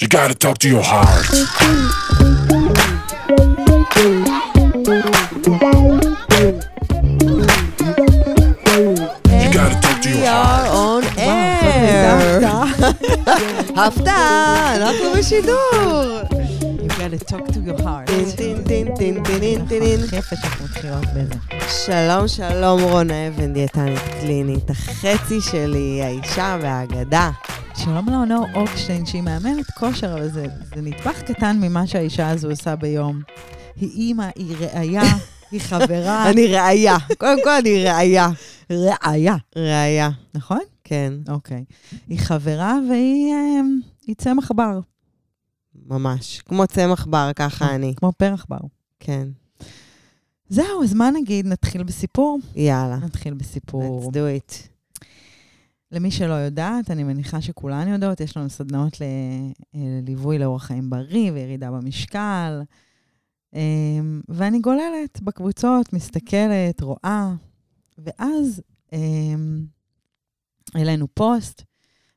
You gotta talk to your heart. You gotta talk to We your are heart. on וואו, זאת הייתה air. הפתעה. אנחנו בשידור. You gotta talk to your heart. טין טין טין טין טין טין טין. הכי יפה שאנחנו מתחילות בזה. שלום, שלום, רונה אבן, דיאטנית קלינית. החצי שלי, האישה והאגדה. שלום לאונור אוקשטיין, שהיא מאמנת כושר, אבל זה, זה נדבך קטן ממה שהאישה הזו עושה ביום. היא אימא, היא ראיה, היא חברה. אני ראיה. קודם כל, אני ראיה. ראיה, ראיה, נכון? כן, אוקיי. היא חברה והיא אמ, צמח בר, ממש. כמו צמח בר, ככה אני. כמו פרח בר. כן, זהו, אז מה נגיד? נתחיל בסיפור? יאללה. נתחיל בסיפור. Let's do it. למי שלא יודעת, אני מניחה שכולן יודעות, יש לנו סדנאות אה, לליווי לאורח חיים בריא וירידה במשקל. אמ, ואני גוללת בקבוצות, מסתכלת, רואה, ואז אמ, העלינו פוסט,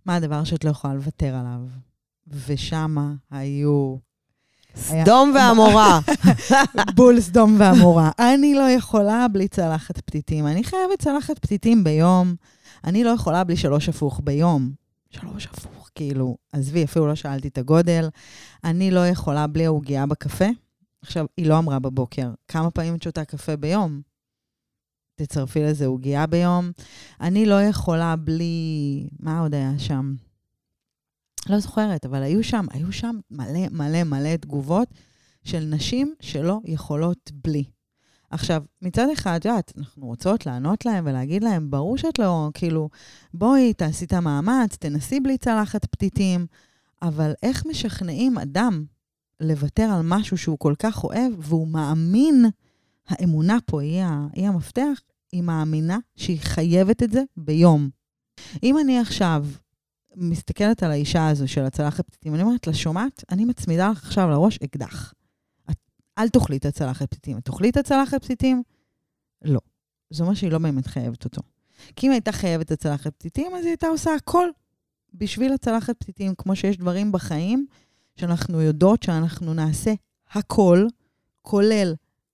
מה הדבר שאת לא יכולה לוותר עליו. ושמה היו סדום ועמורה. בול סדום ועמורה. אני לא יכולה בלי צלחת פתיתים. אני חייבת צלחת פתיתים ביום. אני לא יכולה בלי שלוש הפוך ביום. שלוש הפוך, כאילו, עזבי, אפילו לא שאלתי את הגודל. אני לא יכולה בלי העוגייה בקפה. עכשיו, היא לא אמרה בבוקר, כמה פעמים את שותה קפה ביום? תצרפי לזה עוגייה ביום. אני לא יכולה בלי... מה עוד היה שם? לא זוכרת, אבל היו שם, היו שם מלא מלא מלא תגובות של נשים שלא יכולות בלי. עכשיו, מצד אחד, את אנחנו רוצות לענות להם ולהגיד להם, ברור שאת לא, כאילו, בואי, תעשי את המאמץ, תנסי בלי צלחת פתיתים, אבל איך משכנעים אדם לוותר על משהו שהוא כל כך אוהב, והוא מאמין, האמונה פה היא, היא המפתח, היא מאמינה שהיא חייבת את זה ביום. אם אני עכשיו מסתכלת על האישה הזו של הצלחת פתיתים, אני אומרת לה, שומעת? אני מצמידה לך עכשיו לראש אקדח. את, אל תאכלי את הצלחת פתיתים. את תאכלי את הצלחת פתיתים? לא. זה אומר שהיא לא באמת חייבת אותו. כי אם הייתה חייבת את הצלחת פתיתים, אז היא הייתה עושה הכל בשביל הצלחת פתיתים, כמו שיש דברים בחיים שאנחנו יודעות שאנחנו נעשה הכל, כולל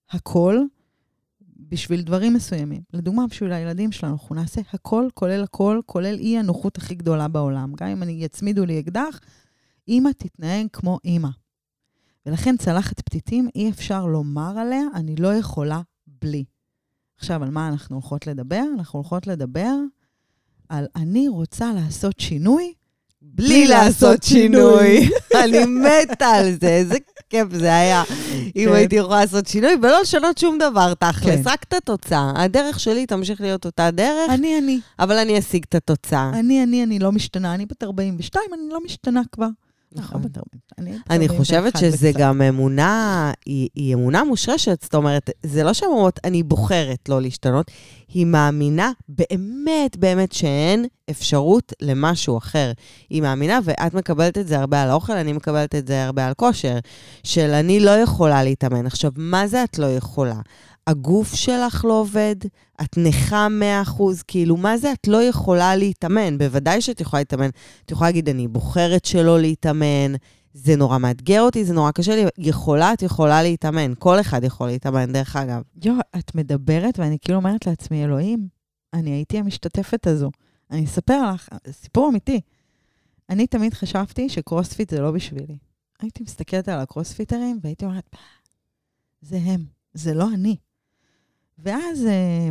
הכל, בשביל דברים מסוימים. לדוגמה, בשביל הילדים שלנו, אנחנו נעשה הכל, כולל הכל, כולל אי הנוחות הכי גדולה בעולם. גם אם אני יצמידו לי אקדח, אימא תתנהג כמו אימא. ולכן צלחת פתיתים, אי אפשר לומר עליה, אני לא יכולה בלי. עכשיו, על מה אנחנו הולכות לדבר? אנחנו הולכות לדבר על אני רוצה לעשות שינוי בלי לעשות שינוי. אני מתה על זה, איזה כיף זה היה. אם כן. הייתי יכולה לעשות שינוי ולא לשנות שום דבר, תכלס, כן. רק את התוצאה. הדרך שלי תמשיך להיות אותה דרך, אני, אני, אבל אני אשיג את התוצאה. אני, אני, אני לא משתנה. אני בת 42, אני לא משתנה כבר. נכון. בת 40, אני בת אני 41 חושבת שזה. גם אמונה, היא אמונה מושרשת, זאת אומרת, זה לא שהן אומרות, אני בוחרת לא להשתנות, היא מאמינה באמת באמת שאין אפשרות למשהו אחר. היא מאמינה, ואת מקבלת את זה הרבה על האוכל, אני מקבלת את זה הרבה על כושר, של אני לא יכולה להתאמן. עכשיו, מה זה את לא יכולה? הגוף שלך לא עובד, את נכה 100%, כאילו, מה זה את לא יכולה להתאמן? בוודאי שאת יכולה להתאמן. את יכולה להגיד, אני בוחרת שלא להתאמן, זה נורא מאתגר אותי, זה נורא קשה לי. יכולה, את יכולה להתאמן. כל אחד יכול להתאמן, דרך אגב. יו, את מדברת ואני כאילו אומרת לעצמי, אלוהים, אני הייתי המשתתפת הזו. אני אספר לך, סיפור אמיתי. אני תמיד חשבתי שקרוספיט זה לא בשבילי. הייתי מסתכלת על הקרוספיטרים והייתי אומרת, "מה, זה הם, זה לא אני. ואז אה,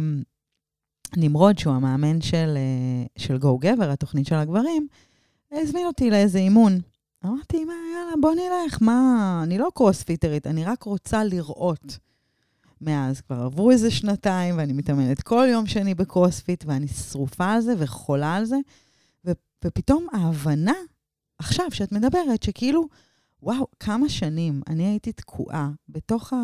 נמרוד, שהוא המאמן של, אה, של גו גבר, התוכנית של הגברים, הזמין אותי לאיזה אימון. אמרתי, מה, יאללה, בוא נלך, מה, אני לא קרוספיטרית, אני רק רוצה לראות. מאז כבר עברו איזה שנתיים, ואני מתאמנת כל יום שני בקרוספיט, ואני שרופה על זה וחולה על זה, ו- ופתאום ההבנה, עכשיו שאת מדברת, שכאילו, וואו, כמה שנים אני הייתי תקועה בתוך, ה...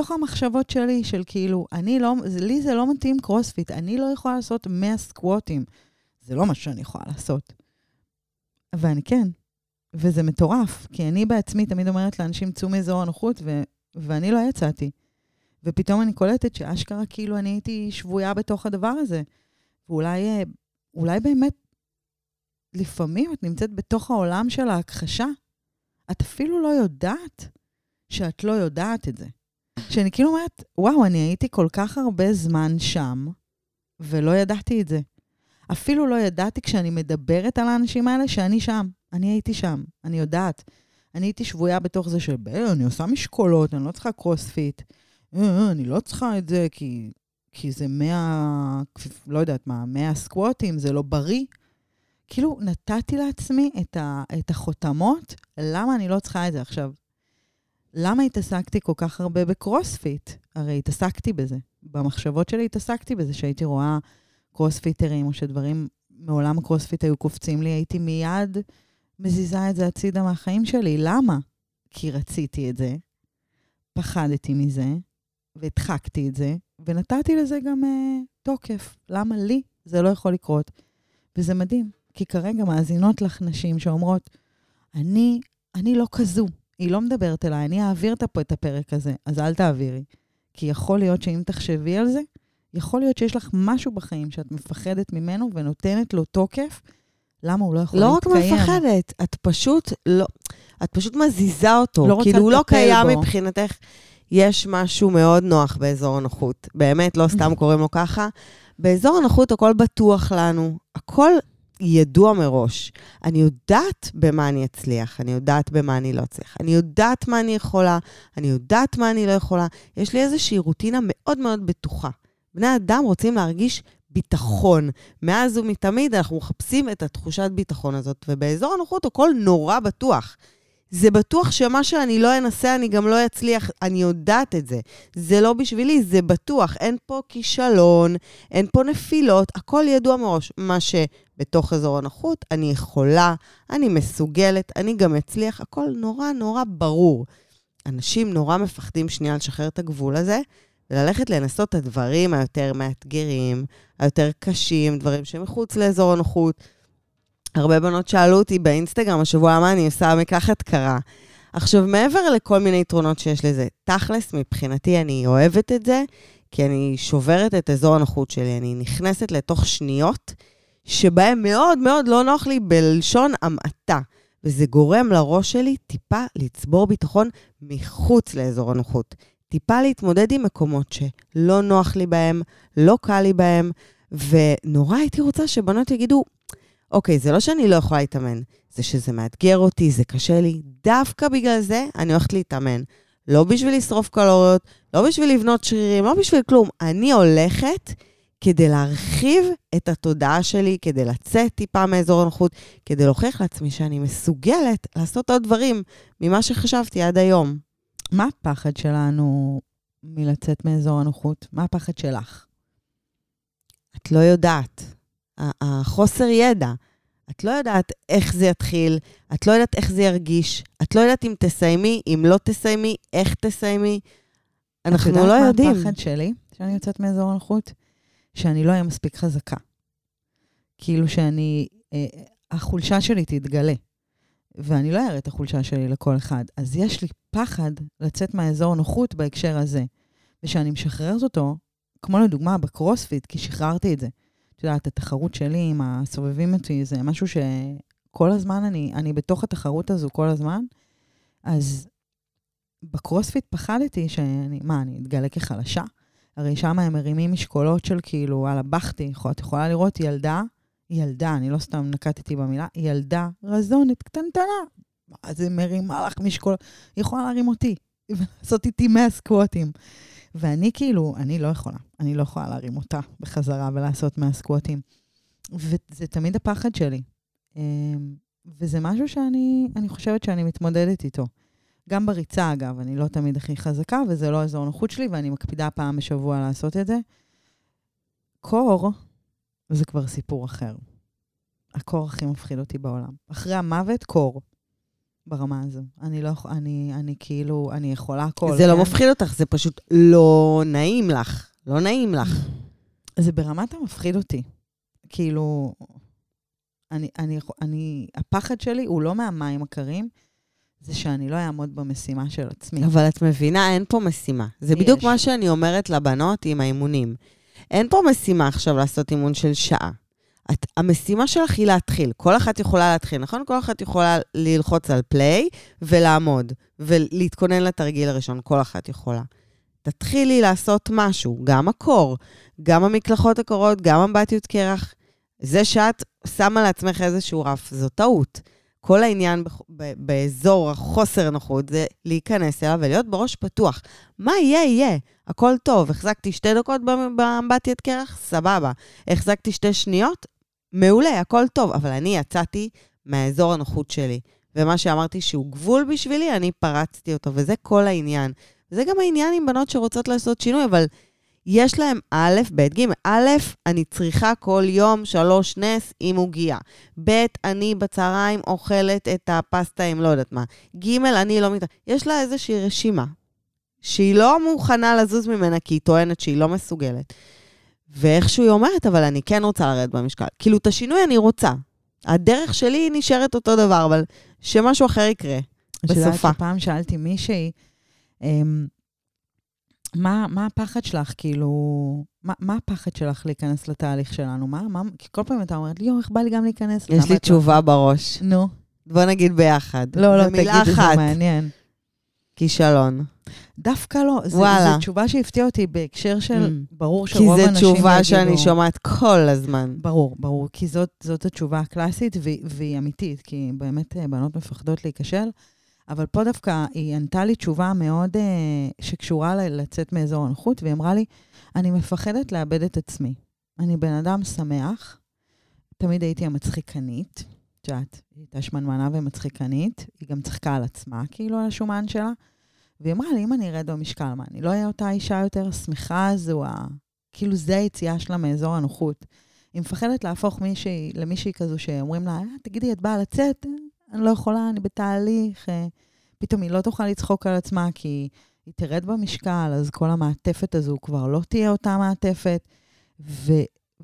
בתוך המחשבות שלי, של כאילו, אני לא, לי זה לא מתאים קרוספיט, אני לא יכולה לעשות 100 סקווטים. זה לא מה שאני יכולה לעשות. ואני כן. וזה מטורף, כי אני בעצמי תמיד אומרת לאנשים, צאו מאזור הנוחות, ו- ואני לא יצאתי. ופתאום אני קולטת שאשכרה כאילו אני הייתי שבויה בתוך הדבר הזה. ואולי אה, אולי באמת לפעמים את נמצאת בתוך העולם של ההכחשה. את אפילו לא יודעת שאת לא יודעת את זה. שאני כאילו אומרת, וואו, אני הייתי כל כך הרבה זמן שם, ולא ידעתי את זה. אפילו לא ידעתי כשאני מדברת על האנשים האלה שאני שם. אני הייתי שם, אני יודעת. אני הייתי שבויה בתוך זה של, "אה, אני עושה משקולות, אני לא צריכה קרוספיט. "אה, אה, אני לא צריכה את זה כי, כי זה 100, לא יודעת מה, 100 סקווטים, זה לא בריא. כאילו, נתתי לעצמי את, ה, את החותמות, למה אני לא צריכה את זה עכשיו. למה התעסקתי כל כך הרבה בקרוספיט? הרי התעסקתי בזה. במחשבות שלי התעסקתי בזה, שהייתי רואה קרוספיטרים, או שדברים מעולם הקרוספיט היו קופצים לי, הייתי מיד מזיזה את זה הצידה מהחיים שלי. למה? כי רציתי את זה, פחדתי מזה, והדחקתי את זה, ונתתי לזה גם uh, תוקף. למה לי זה לא יכול לקרות? וזה מדהים, כי כרגע מאזינות לך נשים שאומרות, אני, אני לא כזו, היא לא מדברת אליי, אני אעביר פה את הפרק הזה, אז אל תעבירי. כי יכול להיות שאם תחשבי על זה, יכול להיות שיש לך משהו בחיים שאת מפחדת ממנו ונותנת לו תוקף, למה הוא לא יכול לא להתקיים? רק מפחדת, את פשוט לא... את פשוט מזיזה אותו. לא כאילו, הוא לא קיים בו. מבחינתך. יש משהו מאוד נוח באזור הנוחות. באמת, לא סתם קוראים לו ככה. באזור הנוחות הכל בטוח לנו, הכל ידוע מראש. אני יודעת במה אני אצליח, אני יודעת במה אני לא אצליח. אני יודעת מה אני יכולה, אני יודעת מה אני לא יכולה. יש לי איזושהי רוטינה מאוד מאוד בטוחה. בני אדם רוצים להרגיש ביטחון. מאז ומתמיד אנחנו מחפשים את התחושת ביטחון הזאת, ובאזור הנוחות הכל נורא בטוח. זה בטוח שמה שאני לא אנסה, אני גם לא אצליח, אני יודעת את זה. זה לא בשבילי, זה בטוח. אין פה כישלון, אין פה נפילות, הכל ידוע מראש. מה שבתוך אזור הנוחות, אני יכולה, אני מסוגלת, אני גם אצליח, הכל נורא נורא ברור. אנשים נורא מפחדים שנייה לשחרר את הגבול הזה, וללכת לנסות את הדברים היותר מאתגרים, היותר קשים, דברים שמחוץ לאזור הנוחות. הרבה בנות שאלו אותי באינסטגרם השבוע, למה אני עושה מקחת קרה. עכשיו, מעבר לכל מיני יתרונות שיש לזה, תכלס, מבחינתי אני אוהבת את זה, כי אני שוברת את אזור הנוחות שלי. אני נכנסת לתוך שניות שבהן מאוד מאוד לא נוח לי בלשון המעטה. וזה גורם לראש שלי טיפה לצבור ביטחון מחוץ לאזור הנוחות. טיפה להתמודד עם מקומות שלא נוח לי בהם, לא קל לי בהם, ונורא הייתי רוצה שבנות יגידו, אוקיי, זה לא שאני לא יכולה להתאמן, זה שזה מאתגר אותי, זה קשה לי. דווקא בגלל זה אני הולכת להתאמן. לא בשביל לשרוף קלוריות, לא בשביל לבנות שרירים, לא בשביל כלום. אני הולכת כדי להרחיב את התודעה שלי, כדי לצאת טיפה מאזור הנוחות, כדי להוכיח לעצמי שאני מסוגלת לעשות עוד דברים ממה שחשבתי עד היום. מה הפחד שלנו מלצאת מאזור הנוחות? מה הפחד שלך? את לא יודעת. החוסר ידע. את לא יודעת איך זה יתחיל, את לא יודעת איך זה ירגיש, את לא יודעת אם תסיימי, אם לא תסיימי, איך תסיימי. אנחנו לא יודעים. את יודעת מה הפחד שלי, שאני יוצאת מאזור הנוחות? שאני לא אהיה מספיק חזקה. כאילו שאני, אה, החולשה שלי תתגלה. ואני לא אראה את החולשה שלי לכל אחד. אז יש לי פחד לצאת מהאזור נוחות בהקשר הזה. ושאני משחררת אותו, כמו לדוגמה בקרוספיט, כי שחררתי את זה. את יודעת, התחרות שלי עם הסובבים אותי, זה משהו שכל הזמן אני, אני בתוך התחרות הזו כל הזמן. אז בקרוספיט פחדתי שאני, מה, אני אתגלה כחלשה? הרי שם הם מרימים משקולות של כאילו, וואלה, בכתי, את יכולה לראות ילדה, ילדה, אני לא סתם נקטתי במילה, ילדה רזונת קטנטנה. מה זה מרימה לך משקולות? היא יכולה להרים אותי ולעשות איתי 100 סקווטים. ואני כאילו, אני לא יכולה. אני לא יכולה להרים אותה בחזרה ולעשות 100 סקווטים. וזה תמיד הפחד שלי. אמ, וזה משהו שאני אני חושבת שאני מתמודדת איתו. גם בריצה, אגב, אני לא תמיד הכי חזקה, וזה לא אזור נוחות שלי, ואני מקפידה פעם בשבוע לעשות את זה. קור, זה כבר סיפור אחר. הקור הכי מפחיד אותי בעולם. אחרי המוות, קור. ברמה הזו. אני לא יכולה, אני, אני כאילו, אני יכולה הכל. זה לא כן? מפחיד אותך, זה פשוט לא נעים לך. לא נעים לך. זה ברמת המפחיד אותי. כאילו, אני, אני, אני, הפחד שלי הוא לא מהמים הקרים, זה שאני לא אעמוד במשימה של עצמי. אבל את מבינה, אין פה משימה. זה בדיוק יש. מה שאני אומרת לבנות עם האימונים. אין פה משימה עכשיו לעשות אימון של שעה. את, המשימה שלך היא להתחיל. כל אחת יכולה להתחיל, נכון? כל אחת יכולה ללחוץ על פליי ולעמוד, ולהתכונן לתרגיל הראשון, כל אחת יכולה. תתחילי לעשות משהו, גם הקור, גם המקלחות הקורות, גם אמבטיות קרח. זה שאת שמה לעצמך איזשהו רף, זו טעות. כל העניין באזור החוסר נוחות זה להיכנס אליו ולהיות בראש פתוח. מה יהיה, יהיה. הכל טוב. החזקתי שתי דקות באמבטיית קרח? סבבה. החזקתי שתי שניות? מעולה, הכל טוב. אבל אני יצאתי מהאזור הנוחות שלי. ומה שאמרתי שהוא גבול בשבילי, אני פרצתי אותו, וזה כל העניין. זה גם העניין עם בנות שרוצות לעשות שינוי, אבל יש להם א', ב', ג', א', אני צריכה כל יום שלוש נס עם עוגייה. ב', אני בצהריים אוכלת את הפסטה עם לא יודעת מה. ג', אני לא מת... יש לה איזושהי רשימה שהיא לא מוכנה לזוז ממנה כי היא טוענת שהיא לא מסוגלת. ואיכשהו היא אומרת, אבל אני כן רוצה לרדת במשקל. כאילו, את השינוי אני רוצה. הדרך שלי נשארת אותו דבר, אבל שמשהו אחר יקרה בסופה. שפעם שאלתי מישהי, אמ, מה, מה הפחד שלך, כאילו, מה, מה הפחד שלך להיכנס לתהליך שלנו? מה, מה, כי כל פעם אתה אומרת לי, יואו, איך בא לי גם להיכנס? יש לי לא- תשובה לא... בראש. נו. בוא נגיד ביחד. לא, לא, תגידי, זה מעניין. כישלון. דווקא לא. וואלה. זו תשובה שהפתיעה אותי בהקשר של, mm. ברור שרוב אנשים יגידו... כי זו תשובה שאני שומעת כל הזמן. ברור, ברור. כי זאת, זאת התשובה הקלאסית, והיא, והיא אמיתית, כי באמת אה, בנות מפחדות להיכשל. אבל פה דווקא היא ענתה לי תשובה מאוד uh, שקשורה ל- לצאת מאזור הנוחות, והיא אמרה לי, אני מפחדת לאבד את עצמי. אני בן אדם שמח, תמיד הייתי המצחיקנית. את יודעת, היא הייתה שמנמנה ומצחיקנית, היא גם צחקה על עצמה, כאילו, על השומן שלה. והיא אמרה לי, אם אני ארד במשקל, מה, אני לא אהיה אותה אישה יותר השמחה הזו, ה... כאילו, זה היציאה שלה מאזור הנוחות. היא מפחדת להפוך מישהי, למישהי כזו שאומרים לה, אה, תגידי, את באה לצאת? אני לא יכולה, אני בתהליך. אה, פתאום היא לא תוכל לצחוק על עצמה כי היא תרד במשקל, אז כל המעטפת הזו כבר לא תהיה אותה מעטפת. ו,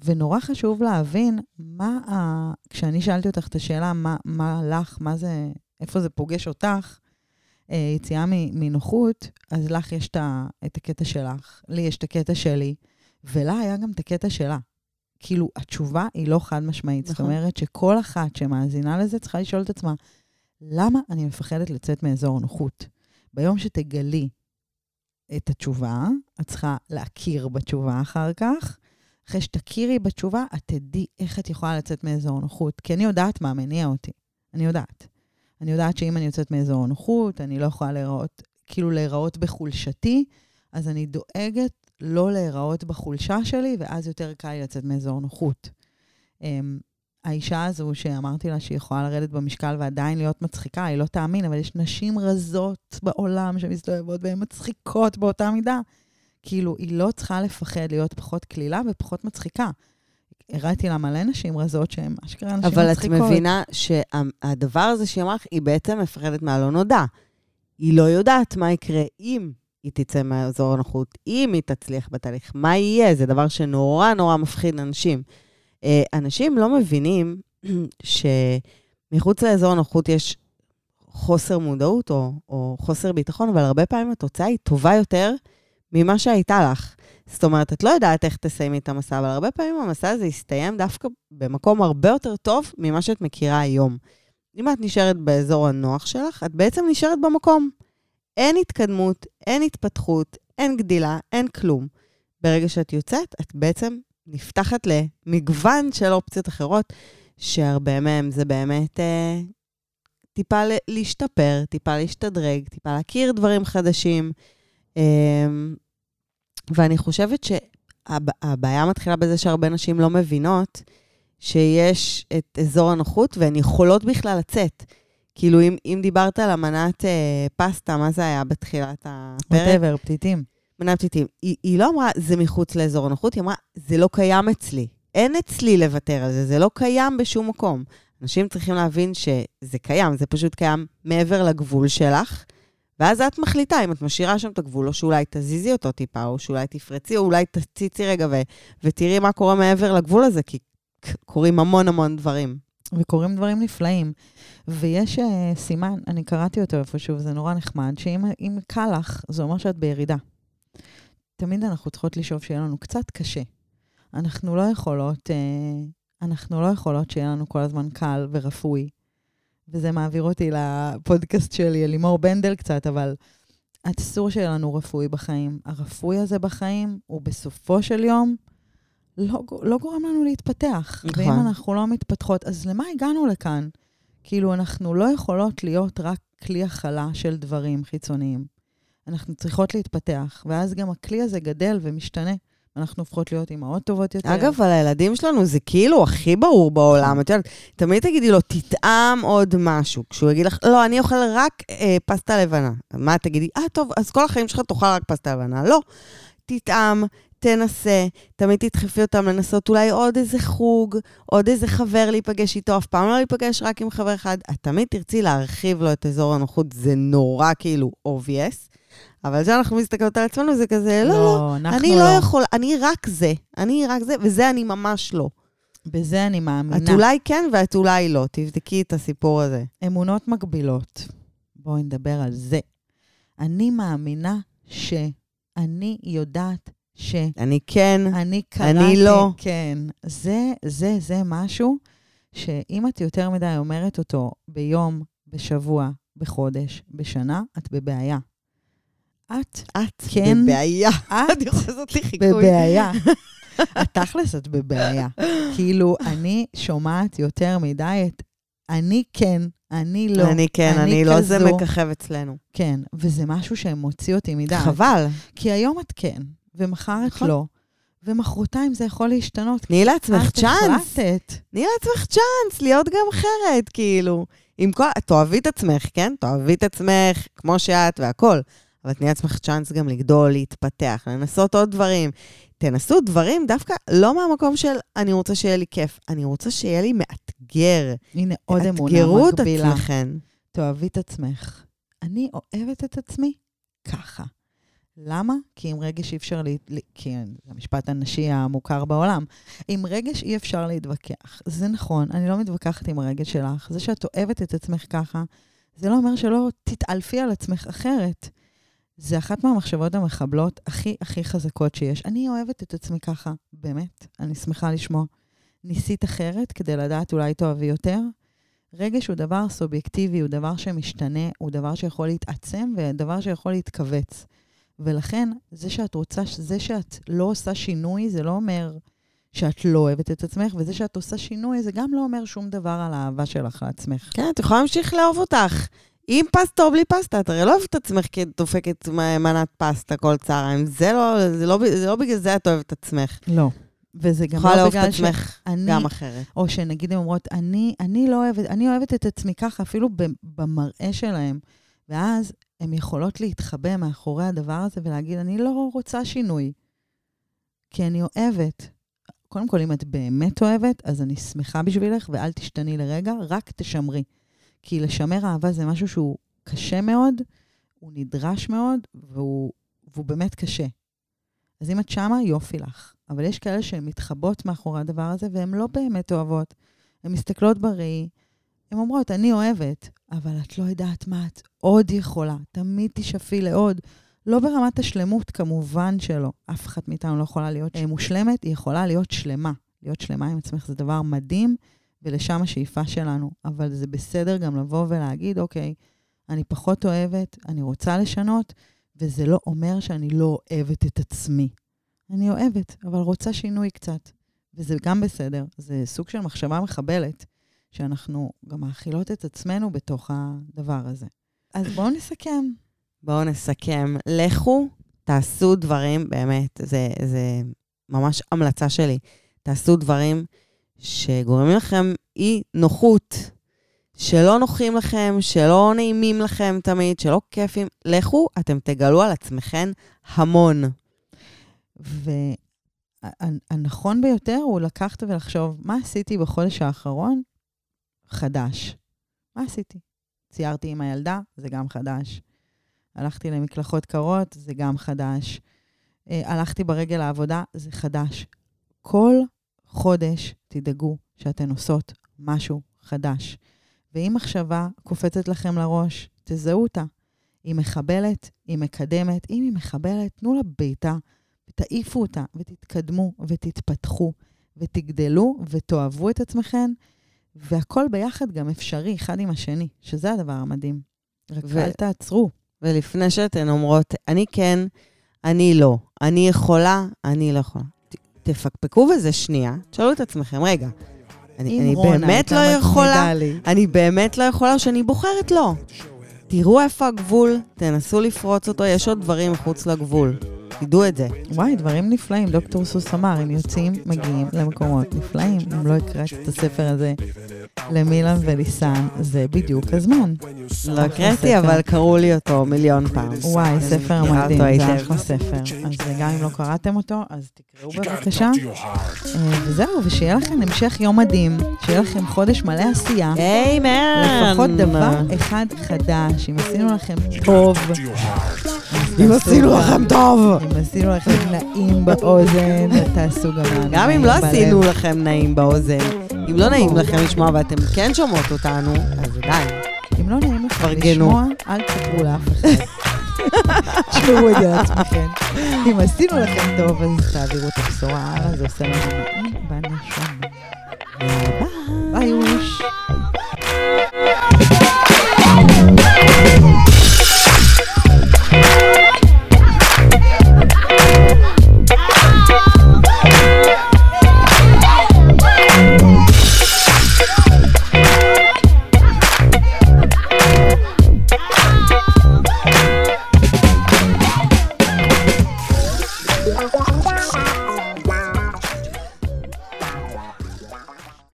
ונורא חשוב להבין מה ה... כשאני שאלתי אותך את השאלה, מה, מה לך, מה זה, איפה זה פוגש אותך, אה, יציאה מנוחות, אז לך יש את הקטע שלך, לי יש את הקטע שלי, ולה היה גם את הקטע שלה. כאילו, התשובה היא לא חד משמעית. נכון. זאת אומרת שכל אחת שמאזינה לזה צריכה לשאול את עצמה, למה אני מפחדת לצאת מאזור נוחות? ביום שתגלי את התשובה, את צריכה להכיר בתשובה אחר כך. אחרי שתכירי בתשובה, את תדעי איך את יכולה לצאת מאזור נוחות. כי אני יודעת מה מניע אותי. אני יודעת. אני יודעת שאם אני יוצאת מאזור נוחות, אני לא יכולה להיראות, כאילו להיראות בחולשתי, אז אני דואגת לא להיראות בחולשה שלי, ואז יותר קל לי לצאת מאזור נוחות. Um, האישה הזו שאמרתי לה שהיא יכולה לרדת במשקל ועדיין להיות מצחיקה, היא לא תאמין, אבל יש נשים רזות בעולם שמסתובבות והן מצחיקות באותה מידה. כאילו, היא לא צריכה לפחד להיות פחות קלילה ופחות מצחיקה. הראיתי לה מלא נשים רזות שהן אשכרה נשים אבל מצחיקות. אבל את מבינה שהדבר הזה שהיא אמרה, היא בעצם מפחדת מהלא נודע. היא לא יודעת מה יקרה אם היא תצא מאזור הנוחות, אם היא תצליח בתהליך, מה יהיה? זה דבר שנורא נורא מפחיד אנשים. אה, אנשים לא מבינים שמחוץ לאזור הנוחות יש חוסר מודעות או, או חוסר ביטחון, אבל הרבה פעמים התוצאה היא טובה יותר ממה שהייתה לך. זאת אומרת, את לא יודעת איך תסיימי את המסע, אבל הרבה פעמים המסע הזה יסתיים דווקא במקום הרבה יותר טוב ממה שאת מכירה היום. אם את נשארת באזור הנוח שלך, את בעצם נשארת במקום. אין התקדמות, אין התפתחות, אין גדילה, אין כלום. ברגע שאת יוצאת, את בעצם נפתחת למגוון של אופציות אחרות, שהרבה מהן זה באמת אה, טיפה להשתפר, טיפה להשתדרג, טיפה להכיר דברים חדשים. אה, ואני חושבת שהבעיה מתחילה בזה שהרבה נשים לא מבינות שיש את אזור הנוחות והן יכולות בכלל לצאת. כאילו, אם, אם דיברת על המנת אה, פסטה, מה זה היה בתחילת הפרק? וואטאבר, פתיתים. מנת פתיתים. היא, היא לא אמרה, זה מחוץ לאזור הנוחות, היא אמרה, זה לא קיים אצלי. אין אצלי לוותר על זה, זה לא קיים בשום מקום. אנשים צריכים להבין שזה קיים, זה פשוט קיים מעבר לגבול שלך, ואז את מחליטה אם את משאירה שם את הגבול, או שאולי תזיזי אותו טיפה, או שאולי תפרצי, או אולי תציצי רגע ו- ותראי מה קורה מעבר לגבול הזה, כי קורים המון המון דברים. וקורים דברים נפלאים. ויש uh, סימן, אני קראתי אותו איפשהו, וזה נורא נחמד, שאם קל לך, זה אומר שאת בירידה. תמיד אנחנו צריכות לשאוף שיהיה לנו קצת קשה. אנחנו לא יכולות, uh, אנחנו לא יכולות שיהיה לנו כל הזמן קל ורפוי. וזה מעביר אותי לפודקאסט שלי, לימור בנדל קצת, אבל אסור שיהיה לנו רפוי בחיים. הרפוי הזה בחיים הוא בסופו של יום לא, לא גורם לנו להתפתח. נכון. ואם אנחנו לא מתפתחות, אז למה הגענו לכאן? כאילו, אנחנו לא יכולות להיות רק כלי הכלה של דברים חיצוניים. אנחנו צריכות להתפתח, ואז גם הכלי הזה גדל ומשתנה. אנחנו הופכות להיות אימהות טובות יותר. אגב, על הילדים שלנו זה כאילו הכי ברור בעולם. את יודעת, תמיד תגידי לו, תטעם עוד משהו. כשהוא יגיד לך, לא, אני אוכל רק אה, פסטה לבנה. מה תגידי? אה, טוב, אז כל החיים שלך תאכל רק פסטה לבנה. לא, תטעם, תנסה, תמיד תדחפי אותם לנסות אולי עוד איזה חוג, עוד איזה חבר להיפגש איתו, אף פעם לא להיפגש רק עם חבר אחד. את תמיד תרצי להרחיב לו את אזור הנוחות, זה נורא כאילו obvious. אבל כשאנחנו מסתכלות על עצמנו, זה כזה, לא, לא, אנחנו אני לא יכול, אני רק זה, אני רק זה, וזה אני ממש לא. בזה אני מאמינה. את אולי כן ואת אולי לא, תבדקי את הסיפור הזה. אמונות מגבילות. בואי נדבר על זה. אני מאמינה שאני יודעת ש... אני כן, אני קראתי... אני לא. כן. זה, זה, זה משהו שאם את יותר מדי אומרת אותו ביום, בשבוע, בחודש, בשנה, את בבעיה. את את כן, בבעיה. את את יכולה לעשות לי חיקוי. בבעיה. את תכלס את בבעיה. כאילו, אני שומעת יותר מדי את אני כן, אני לא. אני כן, אני לא, זה כזו. מככב אצלנו. כן, וזה משהו שמוציא אותי מדעת. חבל. כי היום את כן, ומחר את נכון. לא, ומחרתיים זה יכול להשתנות. תני לעצמך צ'אנס. תני לעצמך צ'אנס להיות גם אחרת, כאילו. עם כל... תאהבי את עצמך, כן? תאהבי את עצמך כמו שאת והכול. אבל תני לעצמך צ'אנס גם לגדול, להתפתח, לנסות עוד דברים. תנסו דברים דווקא לא מהמקום של אני רוצה שיהיה לי כיף, אני רוצה שיהיה לי מאתגר. הנה עוד אמונה תאתגרו את מקבילה. עצמכם. תאהבי את עצמך. אני אוהבת את עצמי ככה. למה? כי עם רגש אי אפשר, לה... לה- כי זה המשפט הנשי המוכר בעולם. עם רגש אי אפשר להתווכח. זה נכון, אני לא מתווכחת עם הרגש שלך. זה שאת אוהבת את עצמך ככה, זה לא אומר שלא תתעלפי על עצמך אחרת. זה אחת מהמחשבות המחבלות הכי הכי חזקות שיש. אני אוהבת את עצמי ככה, באמת, אני שמחה לשמוע. ניסית אחרת כדי לדעת אולי תאהבי יותר? רגש הוא דבר סובייקטיבי, הוא דבר שמשתנה, הוא דבר שיכול להתעצם ודבר שיכול להתכווץ. ולכן, זה שאת רוצה, זה שאת לא עושה שינוי, זה לא אומר שאת לא אוהבת את עצמך, וזה שאת עושה שינוי, זה גם לא אומר שום דבר על האהבה שלך לעצמך. כן, את יכולה להמשיך לאהוב אותך. עם פסטה או בלי פסטה, את הרי לא אוהבת את עצמך כי את דופקת מנת פסטה כל צהריים. זה לא, זה לא, זה לא בגלל זה את אוהבת את עצמך. לא. וזה גם יכולה לא לאהוב את בגלל עצמך גם אחרת. או שנגיד הן אומרות, אני, אני לא אוהבת, אני אוהבת את עצמי ככה, אפילו ב- במראה שלהם. ואז הן יכולות להתחבא מאחורי הדבר הזה ולהגיד, אני לא רוצה שינוי, כי אני אוהבת. קודם כל, אם את באמת אוהבת, אז אני שמחה בשבילך, ואל תשתני לרגע, רק תשמרי. כי לשמר אהבה זה משהו שהוא קשה מאוד, הוא נדרש מאוד, והוא, והוא באמת קשה. אז אם את שמה, יופי לך. אבל יש כאלה שהן מתחבאות מאחורי הדבר הזה, והן לא באמת אוהבות. הן מסתכלות בראי, הן אומרות, אני אוהבת, אבל את לא יודעת מה את עוד יכולה. תמיד תשאפי לעוד. לא ברמת השלמות, כמובן שלא. אף אחת מאיתנו לא יכולה להיות מושלמת, היא יכולה להיות שלמה. להיות שלמה עם עצמך זה דבר מדהים, ולשם השאיפה שלנו. אבל זה בסדר גם לבוא ולהגיד, אוקיי, אני פחות אוהבת, אני רוצה לשנות, וזה לא אומר שאני לא אוהבת את עצמי. אני אוהבת, אבל רוצה שינוי קצת. וזה גם בסדר. זה סוג של מחשבה מחבלת, שאנחנו גם מאכילות את עצמנו בתוך הדבר הזה. אז בואו נסכם. בואו נסכם. לכו, תעשו דברים, באמת, זה, זה ממש המלצה שלי. תעשו דברים שגורמים לכם אי נוחות, שלא נוחים לכם, שלא נעימים לכם תמיד, שלא כיפים. לכו, אתם תגלו על עצמכם המון. והנכון ביותר הוא לקחת ולחשוב, מה עשיתי בחודש האחרון? חדש. מה עשיתי? ציירתי עם הילדה, זה גם חדש. הלכתי למקלחות קרות, זה גם חדש. אה, הלכתי ברגל לעבודה, זה חדש. כל חודש תדאגו שאתן עושות משהו חדש. ואם מחשבה קופצת לכם לראש, תזהו אותה. היא מחבלת, היא מקדמת. אם היא מחבלת, תנו לה בעיטה, תעיפו אותה ותתקדמו ותתפתחו. ותגדלו ותאהבו את עצמכם, והכל ביחד גם אפשרי, אחד עם השני, שזה הדבר המדהים. רק ו- אל תעצרו. ולפני שאתן אומרות, אני כן, אני לא, אני יכולה, אני לא יכולה. תפקפקו בזה שנייה, תשאלו את עצמכם, רגע, אני, אני רונה באמת לא יכולה, לי, אני באמת לא יכולה, או שאני בוחרת לא. תראו איפה הגבול, תנסו לפרוץ אותו, יש עוד דברים מחוץ לגבול. תדעו את זה. וואי, דברים נפלאים. דוקטור סוס אמר, אם יוצאים, מגיעים למקומות נפלאים. אם לא הקראת את הספר הזה למילן וליסן, זה בדיוק הזמן. לא הקראתי, אבל קראו לי אותו מיליון פעם. וואי, ספר מדהים, זה. אחלה ספר. אז גם אם לא קראתם אותו, אז תקראו בבקשה. אה, וזהו, ושיהיה לכם המשך יום מדהים, שיהיה לכם חודש מלא עשייה. איימן! לפחות דבר אחד חדש, אם עשינו לכם טוב. אם עשינו לכם טוב! אם עשינו לכם נעים באוזן, תעשו גם גם אם לא. עשינו לכם נעים באוזן, אם לא נעים לכם לשמוע ואתם כן שומעות אותנו, אז עדיין. אם לא נעים לכם. לשמוע, אל תספרו לאף אחד. תשמעו את זה לעצמכם. אם עשינו לכם טוב, אז תעבירו את הבשורה הלאה, זה עושה לנו נעים בנשמה. ביי.